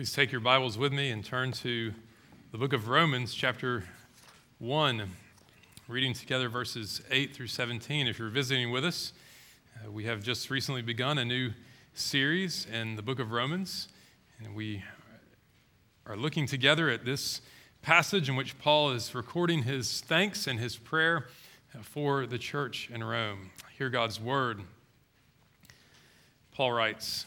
Please take your Bibles with me and turn to the book of Romans, chapter 1, reading together verses 8 through 17. If you're visiting with us, uh, we have just recently begun a new series in the book of Romans, and we are looking together at this passage in which Paul is recording his thanks and his prayer for the church in Rome. Hear God's word. Paul writes,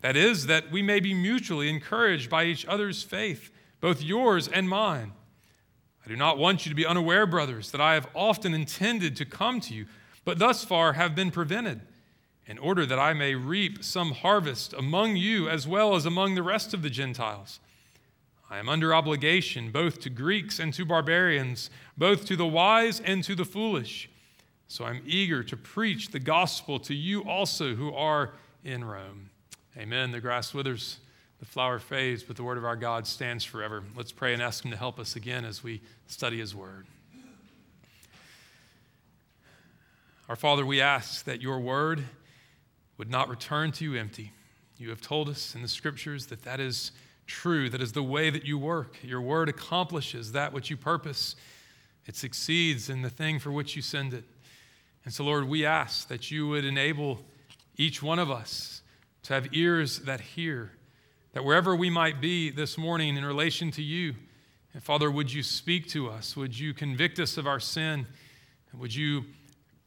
that is, that we may be mutually encouraged by each other's faith, both yours and mine. I do not want you to be unaware, brothers, that I have often intended to come to you, but thus far have been prevented, in order that I may reap some harvest among you as well as among the rest of the Gentiles. I am under obligation both to Greeks and to barbarians, both to the wise and to the foolish. So I'm eager to preach the gospel to you also who are in Rome. Amen. The grass withers, the flower fades, but the word of our God stands forever. Let's pray and ask Him to help us again as we study His word. Our Father, we ask that your word would not return to you empty. You have told us in the scriptures that that is true, that is the way that you work. Your word accomplishes that which you purpose, it succeeds in the thing for which you send it. And so, Lord, we ask that you would enable each one of us to have ears that hear, that wherever we might be this morning in relation to you, and Father, would you speak to us? Would you convict us of our sin? And would you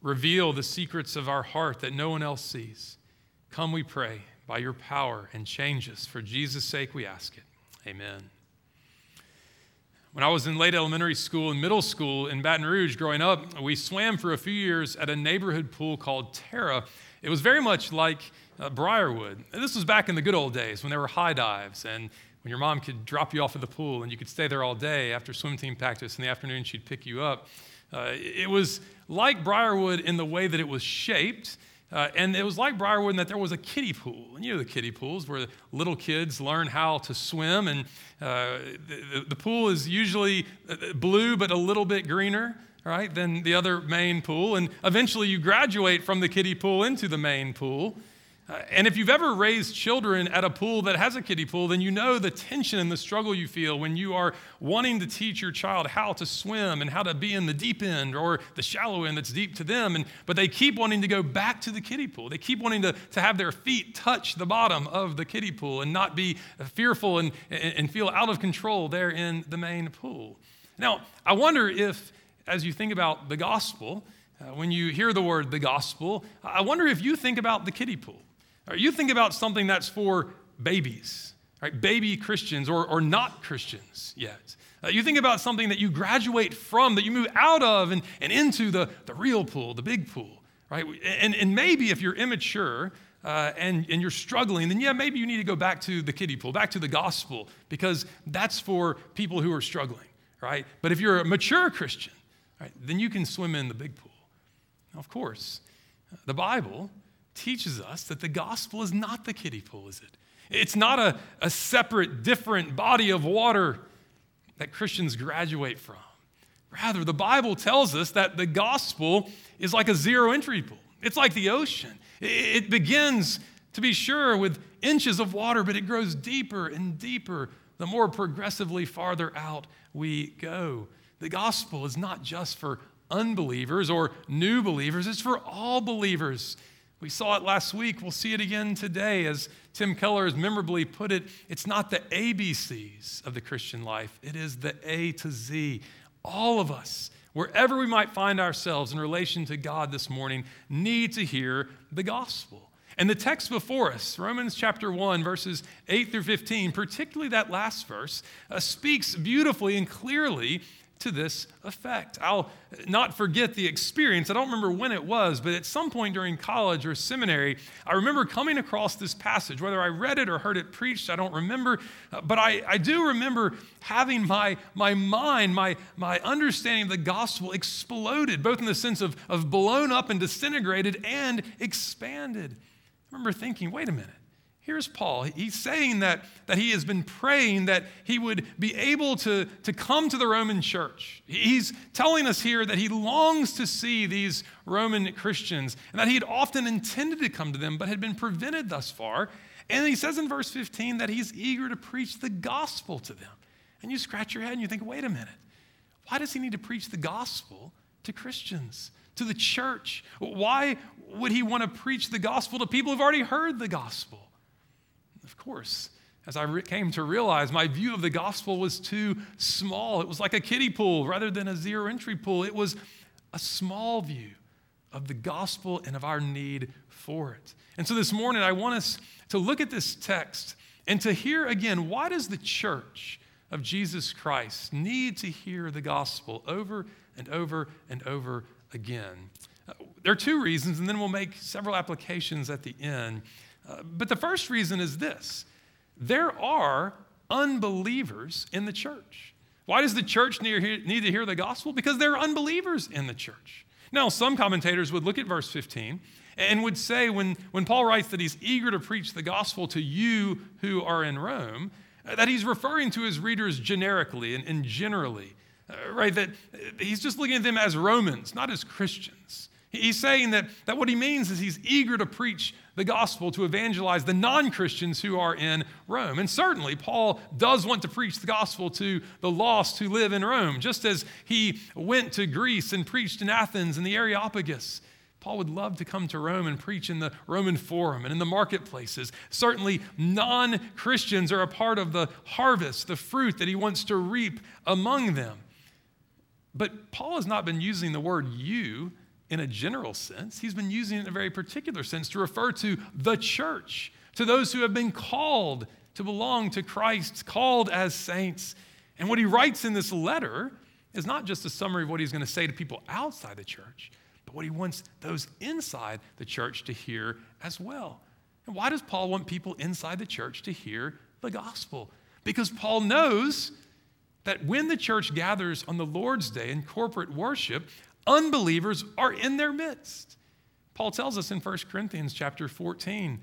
reveal the secrets of our heart that no one else sees? Come, we pray, by your power and change us. For Jesus' sake, we ask it. Amen. When I was in late elementary school and middle school in Baton Rouge growing up, we swam for a few years at a neighborhood pool called Terra. It was very much like uh, Briarwood. This was back in the good old days when there were high dives and when your mom could drop you off at the pool and you could stay there all day after swim team practice. In the afternoon, she'd pick you up. Uh, it was like Briarwood in the way that it was shaped. Uh, and it was like Briarwood in that there was a kiddie pool. And you know the kiddie pools where little kids learn how to swim. And uh, the, the, pool is usually uh, blue but a little bit greener, right, than the other main pool. And eventually you graduate from the kiddie pool into the main pool. Uh, and if you've ever raised children at a pool that has a kiddie pool, then you know the tension and the struggle you feel when you are wanting to teach your child how to swim and how to be in the deep end or the shallow end that's deep to them. And, but they keep wanting to go back to the kiddie pool. They keep wanting to, to have their feet touch the bottom of the kiddie pool and not be fearful and, and feel out of control there in the main pool. Now, I wonder if, as you think about the gospel, uh, when you hear the word the gospel, I wonder if you think about the kiddie pool. You think about something that's for babies, right? Baby Christians or, or not Christians yet. Uh, you think about something that you graduate from, that you move out of and, and into the, the real pool, the big pool, right? And, and maybe if you're immature uh, and, and you're struggling, then yeah, maybe you need to go back to the kiddie pool, back to the gospel, because that's for people who are struggling, right? But if you're a mature Christian, right, then you can swim in the big pool. Now, of course, the Bible teaches us that the gospel is not the kiddie pool, is it? It's not a, a separate, different body of water that Christians graduate from. Rather, the Bible tells us that the gospel is like a zero entry pool, it's like the ocean. It begins, to be sure, with inches of water, but it grows deeper and deeper the more progressively farther out we go. The gospel is not just for unbelievers or new believers, it's for all believers. We saw it last week. We'll see it again today. As Tim Keller has memorably put it, it's not the ABCs of the Christian life, it is the A to Z. All of us, wherever we might find ourselves in relation to God this morning, need to hear the gospel. And the text before us, Romans chapter 1, verses 8 through 15, particularly that last verse, uh, speaks beautifully and clearly to this effect. I'll not forget the experience. I don't remember when it was, but at some point during college or seminary, I remember coming across this passage. Whether I read it or heard it preached, I don't remember. Uh, but I, I do remember having my, my mind, my, my understanding of the gospel exploded, both in the sense of, of blown up and disintegrated and expanded. I remember thinking, wait a minute. Here's Paul. He's saying that, that he has been praying that he would be able to, to come to the Roman church. He's telling us here that he longs to see these Roman Christians and that he had often intended to come to them but had been prevented thus far. And he says in verse 15 that he's eager to preach the gospel to them. And you scratch your head and you think, wait a minute. Why does he need to preach the gospel to Christians, to the church? Why would he want to preach the gospel to people who've already heard the gospel? Of course, as I re- came to realize, my view of the gospel was too small. It was like a kiddie pool rather than a zero entry pool. It was a small view of the gospel and of our need for it. And so this morning, I want us to look at this text and to hear again why does the church of Jesus Christ need to hear the gospel over and over and over again? Uh, there are two reasons, and then we'll make several applications at the end. Uh, but the first reason is this there are unbelievers in the church. Why does the church need to hear the gospel? Because there are unbelievers in the church. Now, some commentators would look at verse 15 and would say when, when Paul writes that he's eager to preach the gospel to you who are in Rome, uh, that he's referring to his readers generically and, and generally, uh, right? That he's just looking at them as Romans, not as Christians. He's saying that, that what he means is he's eager to preach the gospel to evangelize the non Christians who are in Rome. And certainly, Paul does want to preach the gospel to the lost who live in Rome, just as he went to Greece and preached in Athens and the Areopagus. Paul would love to come to Rome and preach in the Roman Forum and in the marketplaces. Certainly, non Christians are a part of the harvest, the fruit that he wants to reap among them. But Paul has not been using the word you in a general sense. He's been using it in a very particular sense to refer to the church, to those who have been called to belong to Christ, called as saints. And what he writes in this letter is not just a summary of what he's going to say to people outside the church, but what he wants those inside the church to hear as well. And why does Paul want people inside the church to hear the gospel? Because Paul knows that when the church gathers on the Lord's day in corporate worship, unbelievers are in their midst. Paul tells us in 1 Corinthians chapter 14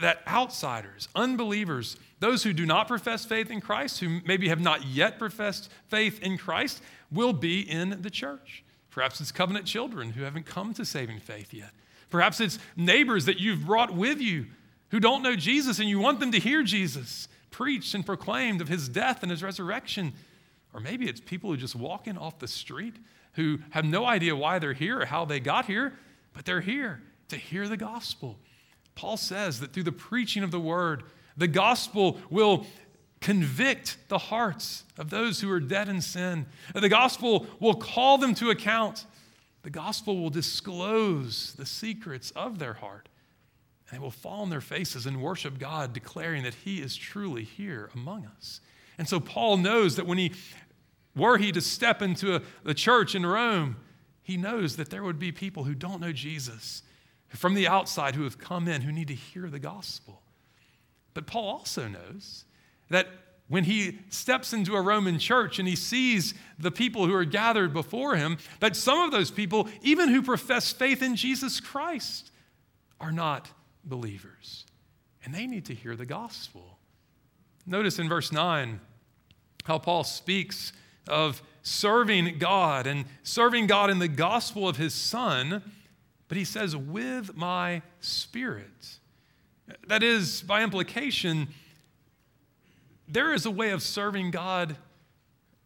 that outsiders, unbelievers, those who do not profess faith in Christ, who maybe have not yet professed faith in Christ, will be in the church. Perhaps it's covenant children who haven't come to saving faith yet. Perhaps it's neighbors that you've brought with you who don't know Jesus and you want them to hear Jesus preached and proclaimed of his death and his resurrection. Or maybe it's people who just walk in off the street who have no idea why they're here or how they got here, but they're here to hear the gospel. Paul says that through the preaching of the word, the gospel will convict the hearts of those who are dead in sin. The gospel will call them to account. The gospel will disclose the secrets of their heart. And they will fall on their faces and worship God, declaring that He is truly here among us. And so Paul knows that when he were he to step into a, the church in Rome, he knows that there would be people who don't know Jesus from the outside who have come in who need to hear the gospel. But Paul also knows that when he steps into a Roman church and he sees the people who are gathered before him, that some of those people, even who profess faith in Jesus Christ, are not believers. And they need to hear the gospel. Notice in verse 9 how Paul speaks of serving God and serving God in the gospel of his Son, but he says, with my spirit. That is, by implication, there is a way of serving God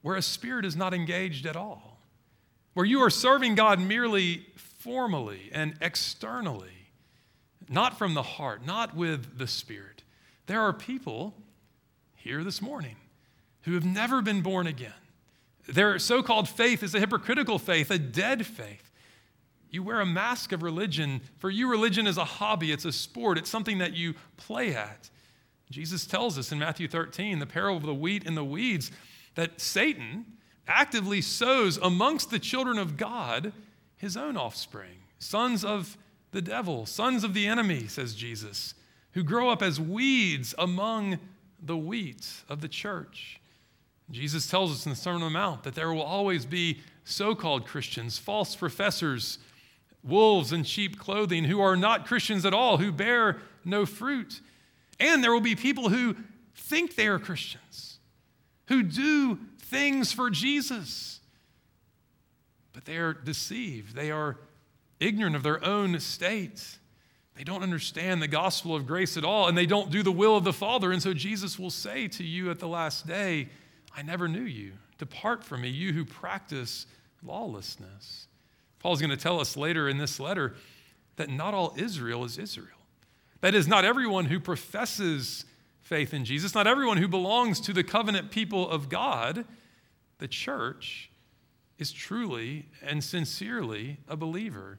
where a spirit is not engaged at all, where you are serving God merely formally and externally, not from the heart, not with the spirit. There are people here this morning who have never been born again their so called faith is a hypocritical faith, a dead faith. You wear a mask of religion. For you, religion is a hobby, it's a sport, it's something that you play at. Jesus tells us in Matthew 13, the parable of the wheat and the weeds, that Satan actively sows amongst the children of God his own offspring, sons of the devil, sons of the enemy, says Jesus, who grow up as weeds among the wheat of the church. Jesus tells us in the Sermon on the Mount that there will always be so called Christians, false professors, wolves in sheep clothing, who are not Christians at all, who bear no fruit. And there will be people who think they are Christians, who do things for Jesus, but they are deceived. They are ignorant of their own state. They don't understand the gospel of grace at all, and they don't do the will of the Father. And so Jesus will say to you at the last day, I never knew you. Depart from me, you who practice lawlessness. Paul's going to tell us later in this letter that not all Israel is Israel. That is, not everyone who professes faith in Jesus, not everyone who belongs to the covenant people of God, the church, is truly and sincerely a believer.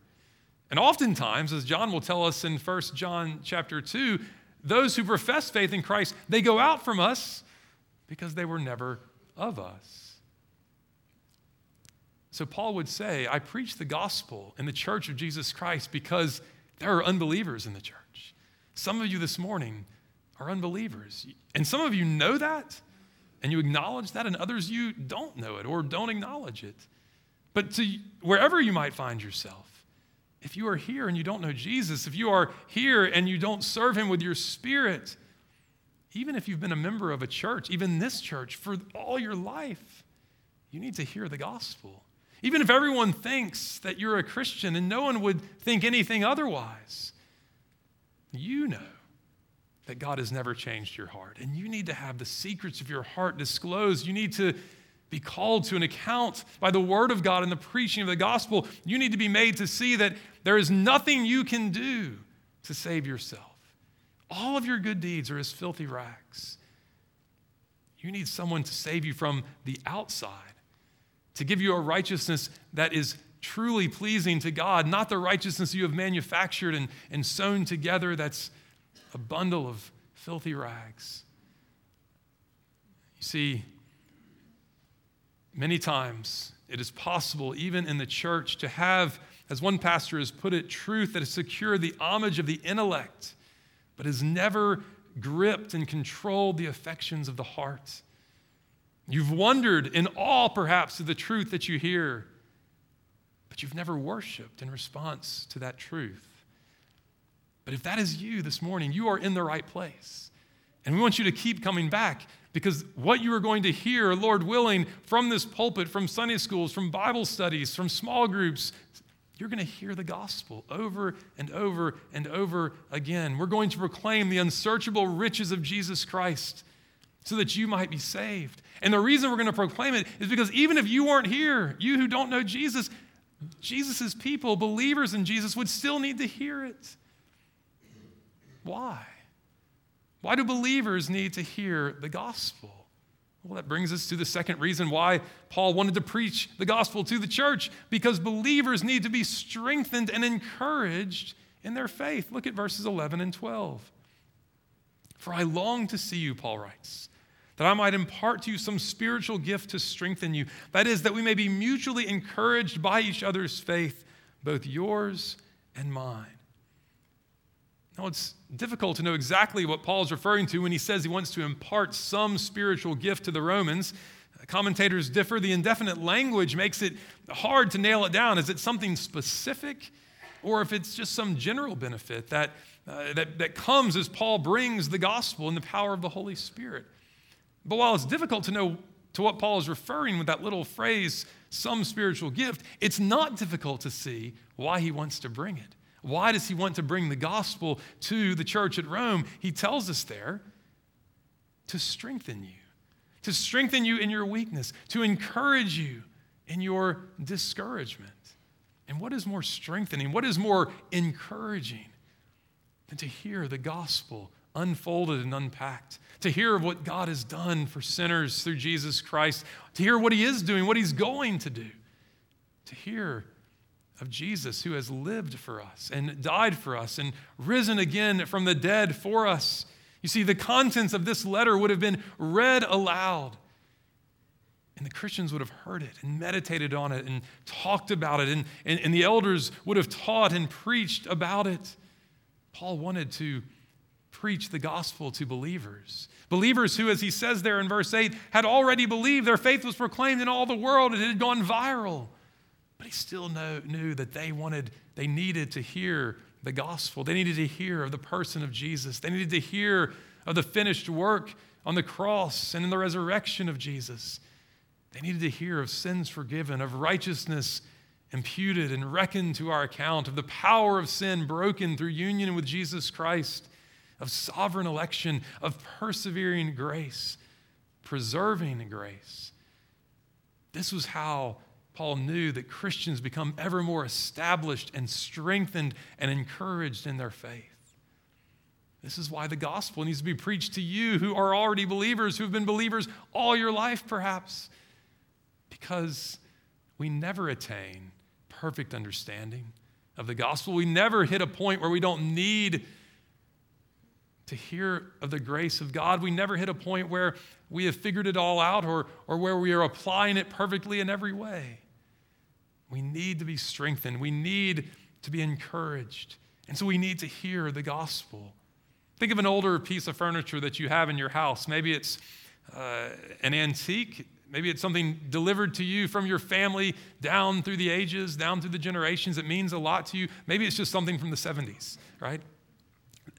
And oftentimes, as John will tell us in 1 John chapter 2, those who profess faith in Christ, they go out from us because they were never of us. So Paul would say, I preach the gospel in the church of Jesus Christ because there are unbelievers in the church. Some of you this morning are unbelievers. And some of you know that and you acknowledge that, and others you don't know it or don't acknowledge it. But to wherever you might find yourself, if you are here and you don't know Jesus, if you are here and you don't serve him with your spirit, even if you've been a member of a church, even this church, for all your life, you need to hear the gospel. Even if everyone thinks that you're a Christian and no one would think anything otherwise, you know that God has never changed your heart. And you need to have the secrets of your heart disclosed. You need to be called to an account by the word of God and the preaching of the gospel. You need to be made to see that there is nothing you can do to save yourself. All of your good deeds are as filthy rags. You need someone to save you from the outside, to give you a righteousness that is truly pleasing to God, not the righteousness you have manufactured and, and sewn together that's a bundle of filthy rags. You see, many times it is possible, even in the church, to have, as one pastor has put it, truth that has secured the homage of the intellect, but has never gripped and controlled the affections of the heart. You've wondered in awe, perhaps, of the truth that you hear, but you've never worshiped in response to that truth. But if that is you this morning, you are in the right place. And we want you to keep coming back because what you are going to hear, Lord willing, from this pulpit, from Sunday schools, from Bible studies, from small groups, you're going to hear the gospel over and over and over again. We're going to proclaim the unsearchable riches of Jesus Christ so that you might be saved. And the reason we're going to proclaim it is because even if you weren't here, you who don't know Jesus, Jesus' people, believers in Jesus, would still need to hear it. Why? Why do believers need to hear the gospel? Well, that brings us to the second reason why Paul wanted to preach the gospel to the church because believers need to be strengthened and encouraged in their faith. Look at verses 11 and 12. For I long to see you, Paul writes, that I might impart to you some spiritual gift to strengthen you. That is, that we may be mutually encouraged by each other's faith, both yours and mine. Now, it's difficult to know exactly what Paul is referring to when he says he wants to impart some spiritual gift to the Romans. Commentators differ. The indefinite language makes it hard to nail it down. Is it something specific, or if it's just some general benefit that, uh, that, that comes as Paul brings the gospel and the power of the Holy Spirit? But while it's difficult to know to what Paul is referring with that little phrase, some spiritual gift, it's not difficult to see why he wants to bring it. Why does he want to bring the gospel to the church at Rome? He tells us there to strengthen you, to strengthen you in your weakness, to encourage you in your discouragement. And what is more strengthening, what is more encouraging than to hear the gospel unfolded and unpacked, to hear of what God has done for sinners through Jesus Christ, to hear what he is doing, what he's going to do, to hear of Jesus who has lived for us and died for us and risen again from the dead for us. You see, the contents of this letter would have been read aloud. And the Christians would have heard it and meditated on it and talked about it, and, and, and the elders would have taught and preached about it. Paul wanted to preach the gospel to believers. Believers who, as he says there in verse 8, had already believed. Their faith was proclaimed in all the world, it had gone viral. But he still know, knew that they wanted, they needed to hear the gospel. They needed to hear of the person of Jesus. They needed to hear of the finished work on the cross and in the resurrection of Jesus. They needed to hear of sins forgiven, of righteousness imputed and reckoned to our account, of the power of sin broken through union with Jesus Christ, of sovereign election, of persevering grace, preserving grace. This was how Paul knew that Christians become ever more established and strengthened and encouraged in their faith. This is why the gospel needs to be preached to you who are already believers, who've been believers all your life, perhaps, because we never attain perfect understanding of the gospel. We never hit a point where we don't need to hear of the grace of God. We never hit a point where we have figured it all out or, or where we are applying it perfectly in every way. We need to be strengthened. We need to be encouraged. And so we need to hear the gospel. Think of an older piece of furniture that you have in your house. Maybe it's uh, an antique. Maybe it's something delivered to you from your family down through the ages, down through the generations. It means a lot to you. Maybe it's just something from the 70s, right?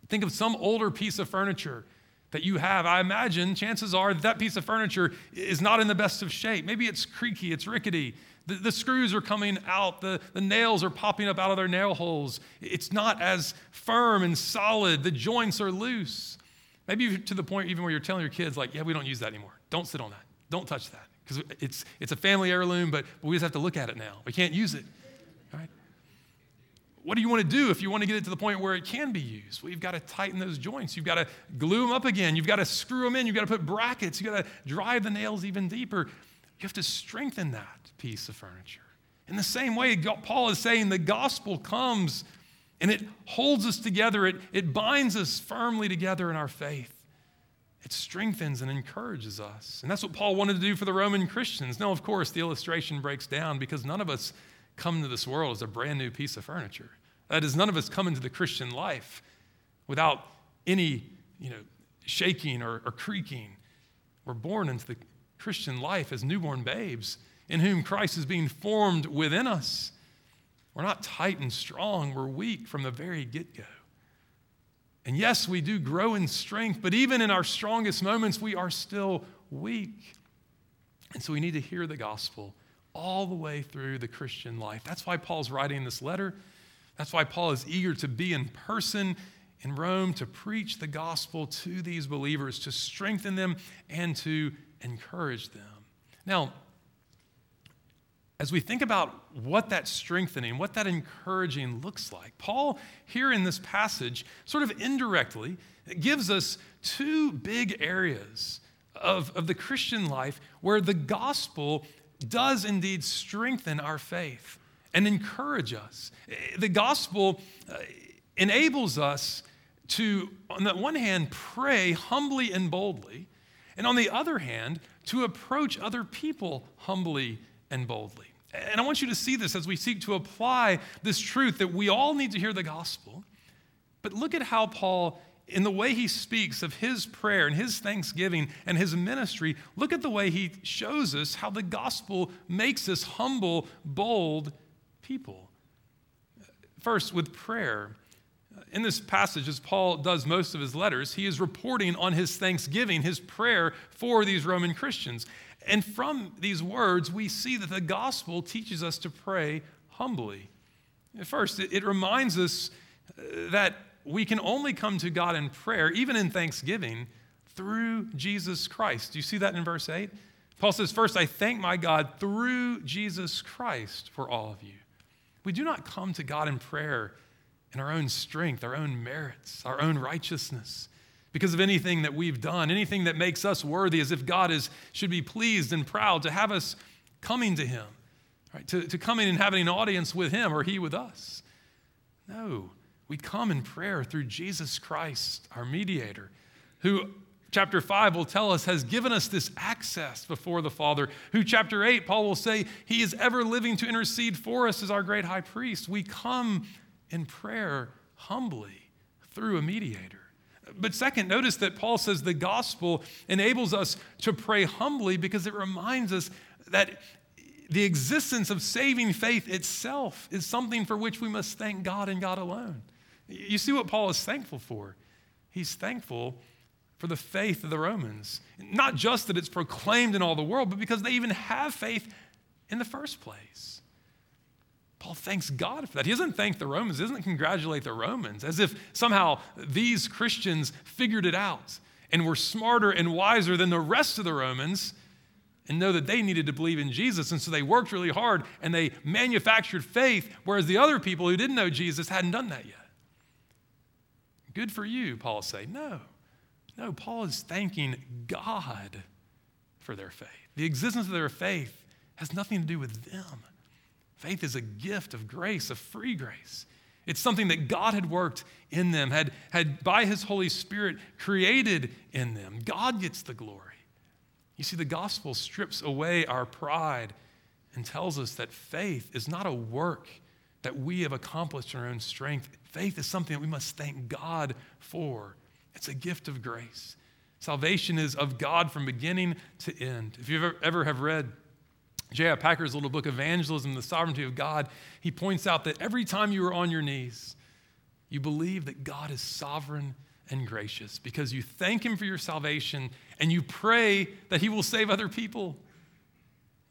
Think of some older piece of furniture that you have. I imagine chances are that, that piece of furniture is not in the best of shape. Maybe it's creaky, it's rickety. The, the, screws are coming out, the, the nails are popping up out of their nail holes. It's not as firm and solid, the joints are loose. Maybe to the point even where you're telling your kids, like, yeah, we don't use that anymore. Don't sit on that. Don't touch that. Because it's, it's a family heirloom, but, but we just have to look at it now. We can't use it. Right? What do you want to do if you want to get it to the point where it can be used? Well, you've got to tighten those joints. You've got to glue them up again. You've got to screw them in. You've got to put brackets. You've got to drive the nails even deeper. You have to strengthen that piece of furniture. In the same way, Paul is saying the gospel comes and it holds us together, it, it binds us firmly together in our faith. It strengthens and encourages us. And that's what Paul wanted to do for the Roman Christians. Now, of course, the illustration breaks down because none of us come to this world as a brand new piece of furniture. That is, none of us come into the Christian life without any you know, shaking or, or creaking. We're born into the Christian life as newborn babes in whom Christ is being formed within us. We're not tight and strong, we're weak from the very get go. And yes, we do grow in strength, but even in our strongest moments, we are still weak. And so we need to hear the gospel all the way through the Christian life. That's why Paul's writing this letter. That's why Paul is eager to be in person in Rome to preach the gospel to these believers, to strengthen them and to encourage them. Now, as we think about what that strengthening, what that encouraging looks like, Paul, here in this passage, sort of indirectly, gives us two big areas of, of the Christian life where the gospel does indeed strengthen our faith and encourage us. The gospel uh, enables us to, on the one hand, pray humbly and boldly, and on the other hand, to approach other people humbly and boldly. And I want you to see this as we seek to apply this truth that we all need to hear the gospel. But look at how Paul, in the way he speaks of his prayer and his thanksgiving and his ministry, look at the way he shows us how the gospel makes us humble, bold people. First, with prayer. In this passage, as Paul does most of his letters, he is reporting on his thanksgiving, his prayer for these Roman Christians. And from these words, we see that the gospel teaches us to pray humbly. First, it, reminds us uh, that we can only come to God in prayer, even in thanksgiving, through Jesus Christ. Do you see that in verse 8? Paul says, First, I thank my God through Jesus Christ for all of you. We do not come to God in prayer in our own strength, our own merits, our own righteousness because of anything that we've done, anything that makes us worthy, as if God is, should be pleased and proud to have us coming to Him, right? to, to coming and having an audience with Him or He with us. No, we come in prayer through Jesus Christ, our mediator, who chapter 5 will tell us, has given us this access before the Father, who, chapter 8, Paul will say, he is ever living to intercede for us as our great high priest. We come in prayer humbly through a mediator. But second, notice that Paul says the gospel enables us to pray humbly because it reminds us that the existence of saving faith itself is something for which we must thank God and God alone. You see what Paul is thankful for? He's thankful for the faith of the Romans. Not just that it's proclaimed in all the world, but because they even have faith in the first place. Paul thanks God for that. He doesn't thank the Romans, he doesn't congratulate the Romans as if somehow these Christians figured it out and were smarter and wiser than the rest of the Romans and know that they needed to believe in Jesus. And so they worked really hard and they manufactured faith, whereas the other people who didn't know Jesus hadn't done that yet. Good for you, Paul say. No. No, Paul is thanking God for their faith. The existence of their faith has nothing to do with them. Faith is a gift of grace, a free grace. It's something that God had worked in them, had, had by his Holy Spirit created in them. God gets the glory. You see, the gospel strips away our pride and tells us that faith is not a work that we have accomplished in our own strength. Faith is something that we must thank God for. It's a gift of grace. Salvation is of God from beginning to end. If you ever, ever have read J.I. Packer's little book, Evangelism, the Sovereignty of God, he points out that every time you are on your knees, you believe that God is sovereign and gracious because you thank Him for your salvation and you pray that He will save other people.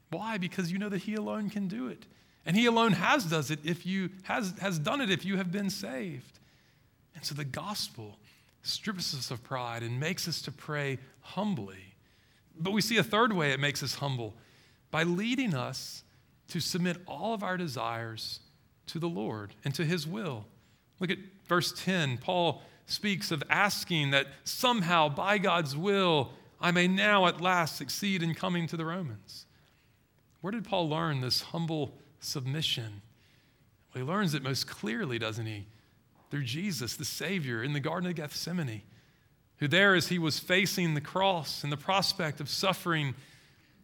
Why? Because you know that He alone can do it. And He alone has does it if you has, has done it if you have been saved. And so the gospel strips us of pride and makes us to pray humbly. But we see a third way it makes us humble by leading us to submit all of our desires to the Lord and to His will. Look at verse 10. Paul speaks of asking that somehow, by God's will, I may now at last succeed in coming to the Romans. Where did Paul learn this humble submission? Well, he learns it most clearly, doesn't he? Through Jesus, the Savior, in the Garden of Gethsemane, who there, as he was facing the cross and the prospect of suffering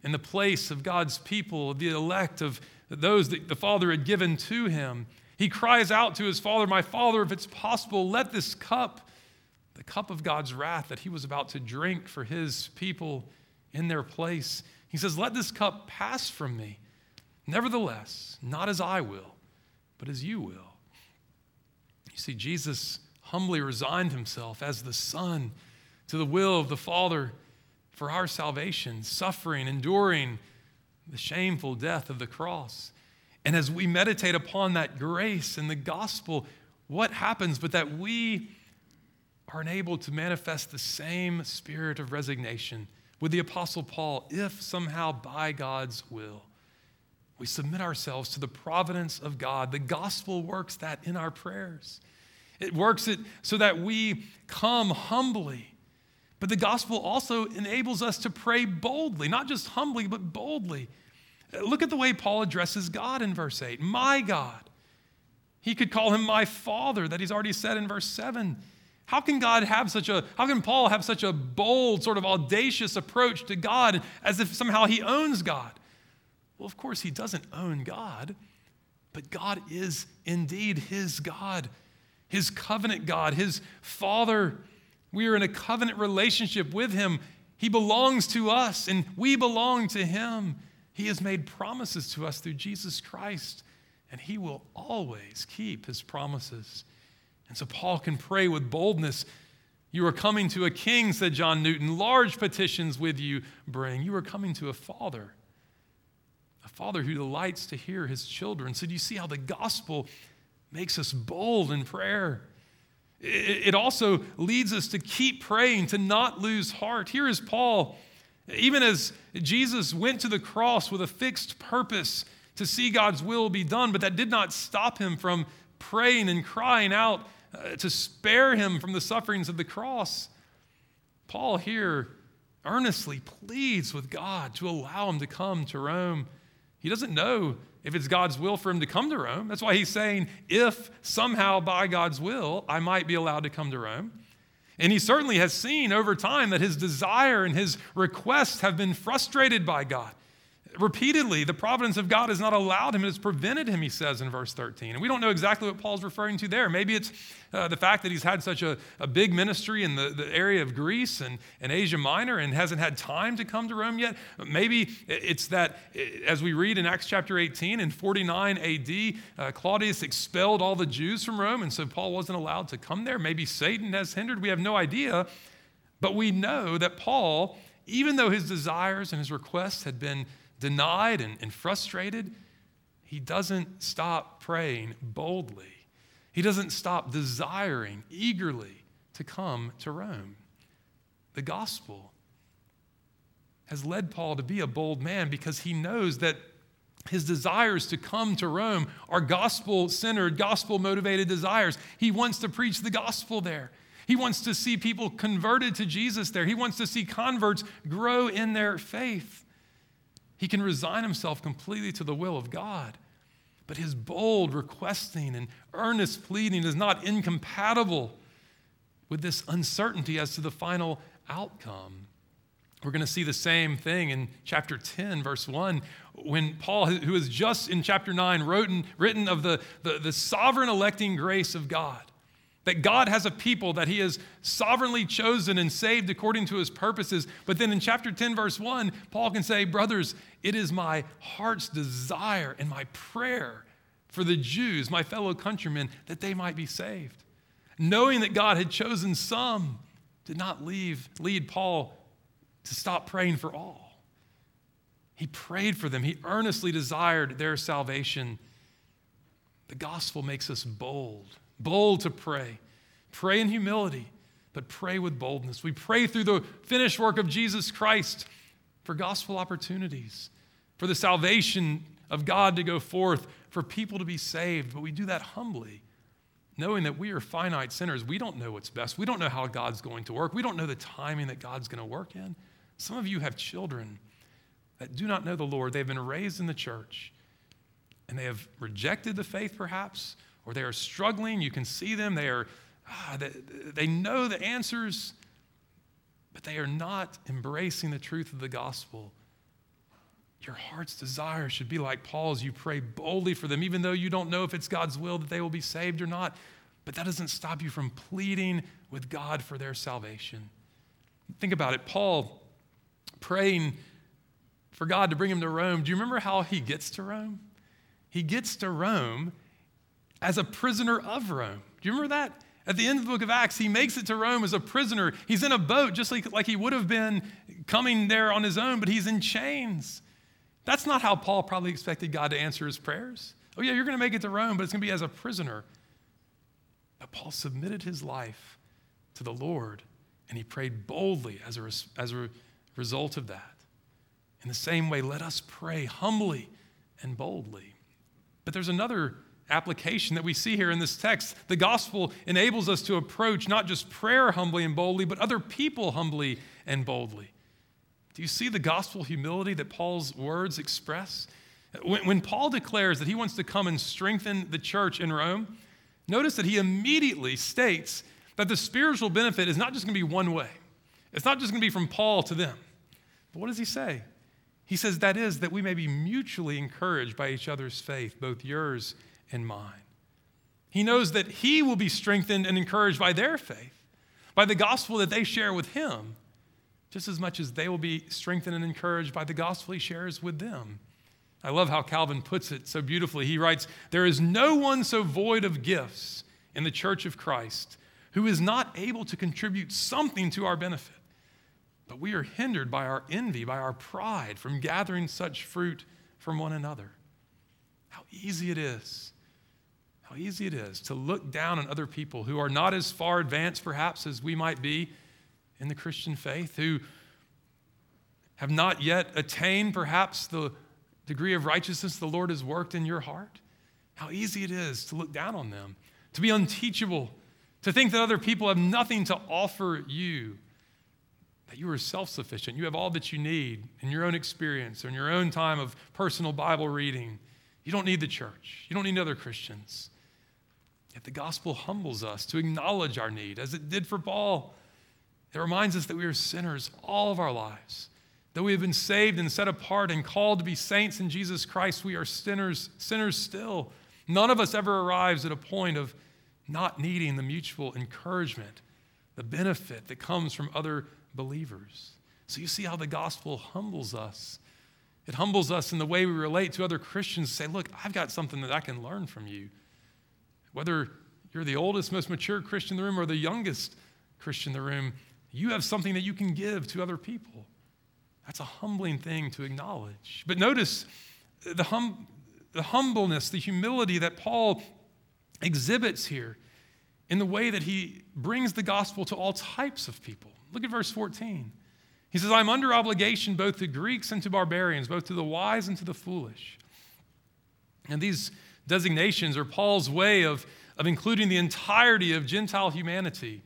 in the place of God's people, the elect, of those that the Father had given to him, he cries out to his father, My father, if it's possible, let this cup, the cup of God's wrath that he was about to drink for his people in their place, he says, Let this cup pass from me. Nevertheless, not as I will, but as you will. You see, Jesus humbly resigned himself as the Son to the will of the Father for our salvation, suffering, enduring the shameful death of the cross. And as we meditate upon that grace and the gospel, what happens but that we are enabled to manifest the same spirit of resignation with the Apostle Paul, if somehow by God's will we submit ourselves to the providence of God. The gospel works that in our prayers. It works it so that we come humbly. But the gospel also enables us to pray boldly, not just humbly, but boldly. Look at the way Paul addresses God in verse 8 My God. He could call him my father, that he's already said in verse 7. How can God have such a, how can Paul have such a bold, sort of audacious approach to God as if somehow he owns God? Well, of course, he doesn't own God, but God is indeed his God, his covenant God, his father. We are in a covenant relationship with him. He belongs to us, and we belong to him. He has made promises to us through Jesus Christ, and He will always keep His promises. And so Paul can pray with boldness. You are coming to a king, said John Newton. Large petitions with you bring. You are coming to a father, a father who delights to hear his children. So, do you see how the gospel makes us bold in prayer? It also leads us to keep praying, to not lose heart. Here is Paul even as Jesus went to the cross with a fixed purpose to see God's will be done, but that did not stop him from praying and crying out uh, to spare him from the sufferings of the cross. Paul here earnestly pleads with God to allow him to come to Rome. He doesn't know if it's God's will for him to come to Rome. That's why he's saying, if somehow by God's will I might be allowed to come to Rome. And he certainly has seen over time that his desire and his requests have been frustrated by God repeatedly, the providence of God has not allowed him, it has prevented him, he says in verse 13. And we don't know exactly what Paul's referring to there. Maybe it's uh, the fact that he's had such a, a big ministry in the, the area of Greece and, and Asia Minor and hasn't had time to come to Rome yet. Maybe it's that, as we read in Acts chapter 18, in 49 AD, uh, Claudius expelled all the Jews from Rome, and so Paul wasn't allowed to come there. Maybe Satan has hindered. We have no idea. But we know that Paul, even though his desires and his requests had been denied and, and frustrated, he doesn't stop praying boldly. He doesn't stop desiring eagerly to come to Rome. The gospel has led Paul to be a bold man because he knows that his desires to come to Rome are gospel centered, gospel motivated desires. He wants to preach the gospel there. He wants to see people converted to Jesus there. He wants to see converts grow in their faith. He can resign himself completely to the will of God. But his bold requesting and earnest pleading is not incompatible with this uncertainty as to the final outcome. We're going to see the same thing in chapter 10, verse 1, when Paul, who is just in chapter 9, written, written of the, the, the sovereign electing grace of God. That God has a people that he has sovereignly chosen and saved according to his purposes. But then in chapter 10, verse 1, Paul can say, Brothers, it is my heart's desire and my prayer for the Jews, my fellow countrymen, that they might be saved. Knowing that God had chosen some did not leave, lead Paul to stop praying for all. He prayed for them, he earnestly desired their salvation. The gospel makes us bold bold to pray. Pray in humility, but pray with boldness. We pray through the finished work of Jesus Christ for gospel opportunities, for the salvation of God to go forth, for people to be saved. But we do that humbly, knowing that we are finite sinners. We don't know what's best. We don't know how God's going to work. We don't know the timing that God's going to work in. Some of you have children that do not know the Lord. They've been raised in the church and they have rejected the faith, perhaps, or they are struggling. You can see them. They are, ah, they, they know the answers, but they are not embracing the truth of the gospel. Your heart's desire should be like Paul's. You pray boldly for them, even though you don't know if it's God's will that they will be saved or not. But that doesn't stop you from pleading with God for their salvation. Think about it. Paul praying for God to bring him to Rome. Do you remember how he gets to Rome? He gets to Rome as a prisoner of Rome. Do you remember that? At the end of the book of Acts, he makes it to Rome as a prisoner. He's in a boat, just like, like he would have been coming there on his own, but he's in chains. That's not how Paul probably expected God to answer his prayers. Oh, yeah, you're going to make it to Rome, but it's going to be as a prisoner. But Paul submitted his life to the Lord, and he prayed boldly as a, as a result of that. In the same way, let us pray humbly and boldly. But there's another application that we see here in this text. The gospel enables us to approach not just prayer humbly and boldly, but other people humbly and boldly. Do you see the gospel humility that Paul's words express? When, when Paul declares that he wants to come and strengthen the church in Rome, notice that he immediately states that the spiritual benefit is not just going to be one way. It's not just going to be from Paul to them. But what does he say? He says that is that we may be mutually encouraged by each other's faith, both yours and mine. He knows that he will be strengthened and encouraged by their faith, by the gospel that they share with him, just as much as they will be strengthened and encouraged by the gospel he shares with them. I love how Calvin puts it so beautifully. He writes, There is no one so void of gifts in the church of Christ who is not able to contribute something to our benefit. But we are hindered by our envy, by our pride, from gathering such fruit from one another. How easy it is how easy it is to look down on other people who are not as far advanced, perhaps, as we might be in the Christian faith, who have not yet attained, perhaps, the degree of righteousness the Lord has worked in your heart. How easy it is to look down on them, to be unteachable, to think that other people have nothing to offer you, that you are self sufficient. You have all that you need in your own experience or in your own time of personal Bible reading. You don't need the church, you don't need other Christians. Yet the gospel humbles us to acknowledge our need, as it did for Paul, It reminds us that we are sinners all of our lives. Though we have been saved and set apart and called to be saints in Jesus Christ, we are sinners, sinners still. None of us ever arrives at a point of not needing the mutual encouragement, the benefit that comes from other believers. So you see how the gospel humbles us. It humbles us in the way we relate to other Christians. Say, look, I've got something that I can learn from you. Whether you're the oldest, most mature Christian in the room or the youngest Christian in the room, you have something that you can give to other people. That's a humbling thing to acknowledge. But notice the, hum, the humbleness, the humility that Paul exhibits here in the way that he brings the gospel to all types of people. Look at verse 14. He says, I'm under obligation both to Greeks and to barbarians, both to the wise and to the foolish. And these designations are Paul's way of, of including the entirety of Gentile humanity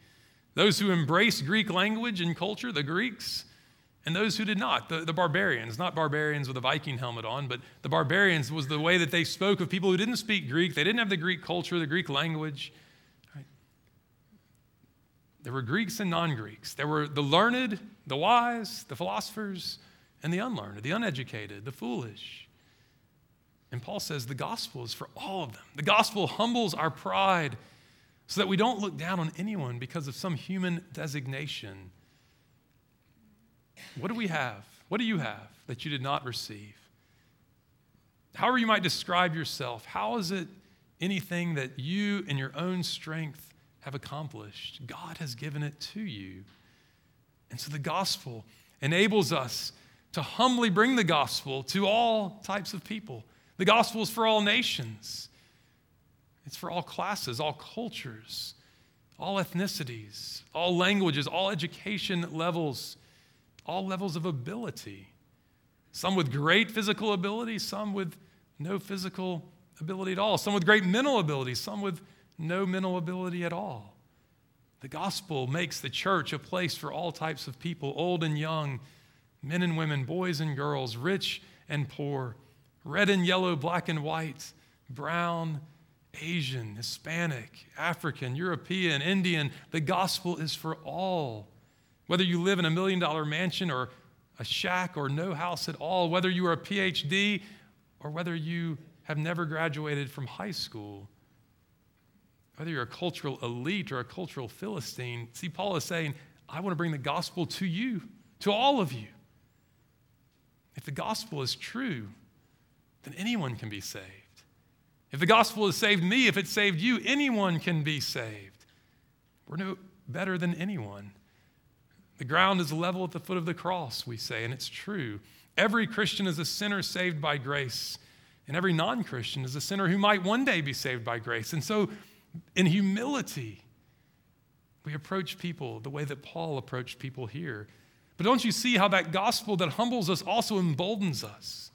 those who embraced Greek language and culture, the Greeks, and those who did not, the, the barbarians, not barbarians with a Viking helmet on, but the barbarians was the way that they spoke of people who didn't speak Greek. They didn't have the Greek culture, the Greek language. There were Greeks and non Greeks. There were the learned, the wise, the philosophers, and the unlearned, the uneducated, the foolish. And Paul says the gospel is for all of them. The gospel humbles our pride so that we don't look down on anyone because of some human designation. What do we have? What do you have that you did not receive? However, you might describe yourself, how is it anything that you in your own strength have accomplished? God has given it to you. And so the gospel enables us to humbly bring the gospel to all types of people. The gospel is for all nations. It's for all classes, all cultures, all ethnicities, all languages, all education levels, all levels of ability. Some with great physical ability, some with no physical ability at all, some with great mental ability, some with no mental ability at all. The gospel makes the church a place for all types of people, old and young, men and women, boys and girls, rich and poor, red and yellow, black and white, brown Asian, Hispanic, African, European, Indian. The gospel is for all. Whether you live in a million dollar mansion or a shack or no house at all, whether you are a PhD or whether you have never graduated from high school, whether you're a cultural elite or a cultural Philistine, see, Paul is saying, I want to bring the gospel to you, to all of you. If the gospel is true, then anyone can be saved. If the gospel has saved me, if it saved you, anyone can be saved. We're no better than anyone. The ground is level at the foot of the cross, we say, and it's true. Every Christian is a sinner saved by grace, and every non Christian is a sinner who might one day be saved by grace. And so, in humility, we approach people the way that Paul approached people here. But don't you see how that gospel that humbles us also emboldens us?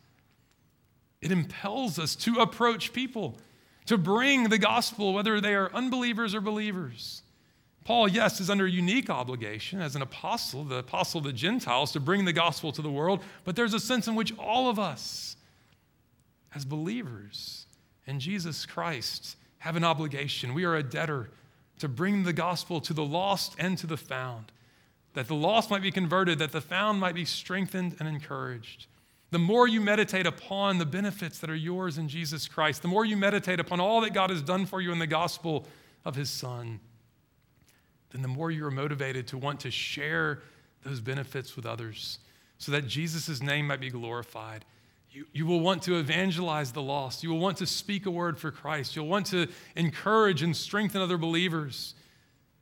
It impels us to approach people, to bring the gospel, whether they are unbelievers or believers. Paul, yes, is under a unique obligation as an apostle, the apostle of the Gentiles, to bring the gospel to the world, but there's a sense in which all of us, as believers in Jesus Christ, have an obligation. We are a debtor to bring the gospel to the lost and to the found, that the lost might be converted, that the found might be strengthened and encouraged the more you meditate upon the benefits that are yours in Jesus Christ, the more you meditate upon all that God has done for you in the gospel of his Son, then the more you are motivated to want to share those benefits with others so that Jesus' name might be glorified. You, you will want to evangelize the lost. You will want to speak a word for Christ. You'll want to encourage and strengthen other believers.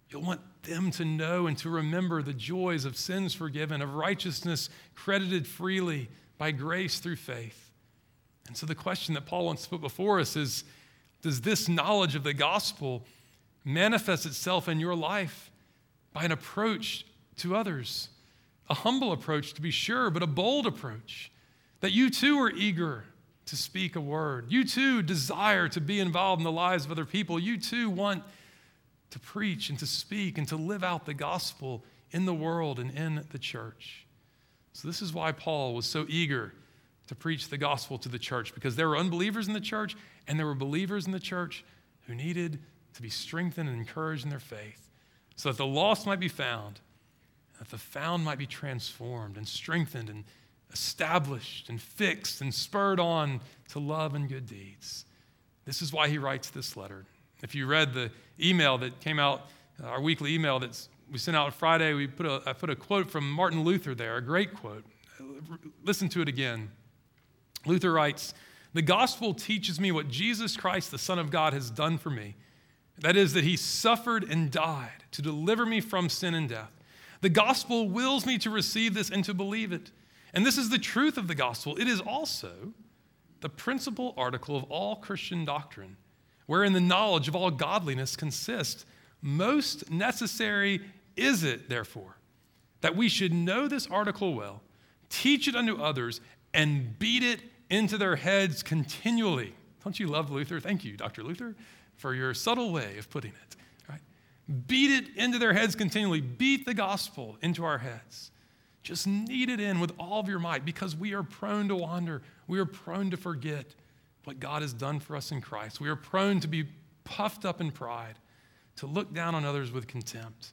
You'll want them to know and to remember the joys of sins forgiven, of righteousness credited freely, by grace through faith. And so the question that Paul wants to put before us is Does this knowledge of the gospel manifest itself in your life by an approach to others? A humble approach, to be sure, but a bold approach. That you too are eager to speak a word. You too desire to be involved in the lives of other people. You too want to preach and to speak and to live out the gospel in the world and in the church. So, this is why Paul was so eager to preach the gospel to the church, because there were unbelievers in the church and there were believers in the church who needed to be strengthened and encouraged in their faith so that the lost might be found that the found might be transformed and strengthened and established and fixed and spurred on to love and good deeds. This is why he writes this letter. If you read the email that came out, uh, our weekly email that we sent out Friday, we put a, I put a quote from Martin Luther there, a great quote. Listen to it again. Luther writes, The gospel teaches me what Jesus Christ, the Son of God, has done for me. That is, that he suffered and died to deliver me from sin and death. The gospel wills me to receive this and to believe it. And this is the truth of the gospel. It is also the principal article of all Christian doctrine, wherein the knowledge of all godliness consists. Most necessary is it, therefore, that we should know this article well, teach it unto others, and beat it into their heads continually. Don't you love Luther? Thank you, Dr. Luther, for your subtle way of putting it. Right? Beat it into their heads continually. Beat the gospel into our heads. Just knead it in with all of your might because we are prone to wander. We are prone to forget what God has done for us in Christ. We are prone to be puffed up in pride, to look down on others with contempt.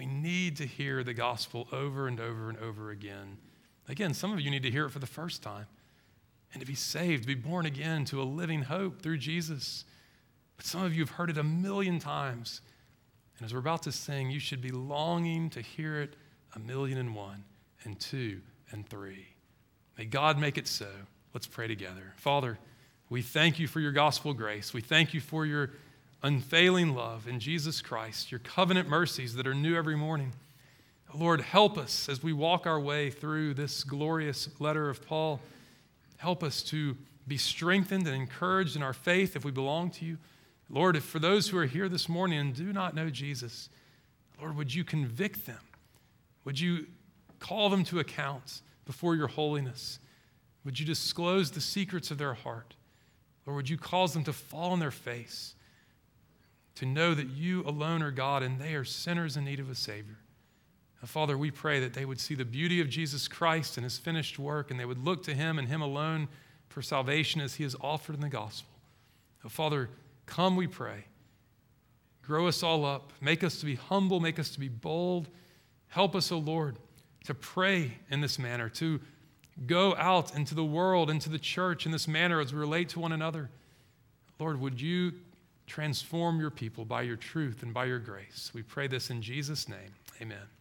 We need to hear the gospel over and over and over again. Again, some of you need to hear it for the first time and to be saved, to be born again to a living hope through Jesus. But some of you have heard it a million times. And as we're about to sing, you should be longing to hear it a million and one and two and three. May God make it so. Let's pray together. Father, we thank you for your gospel grace. We thank you for your unfailing love in Jesus Christ, your covenant mercies that are new every morning. Lord, help us as we walk our way through this glorious letter of Paul. Help us to be strengthened and encouraged in our faith if we belong to you. Lord, if for those who are here this morning and do not know Jesus, Lord, would you convict them? Would you Call them to account before your holiness. Would you disclose the secrets of their heart? Or would you cause them to fall on their face, to know that you alone are God and they are sinners in need of a Savior? Father, we pray that they would see the beauty of Jesus Christ and his finished work, and they would look to him and him alone for salvation as he is offered in the gospel. Father, come, we pray. Grow us all up. Make us to be humble. Make us to be bold. Help us, O Lord to pray in this manner, to go out into the world, into the church in this manner as we relate to one another. Lord, would you transform your people by your truth and by your grace? We pray this in Jesus' name. Amen.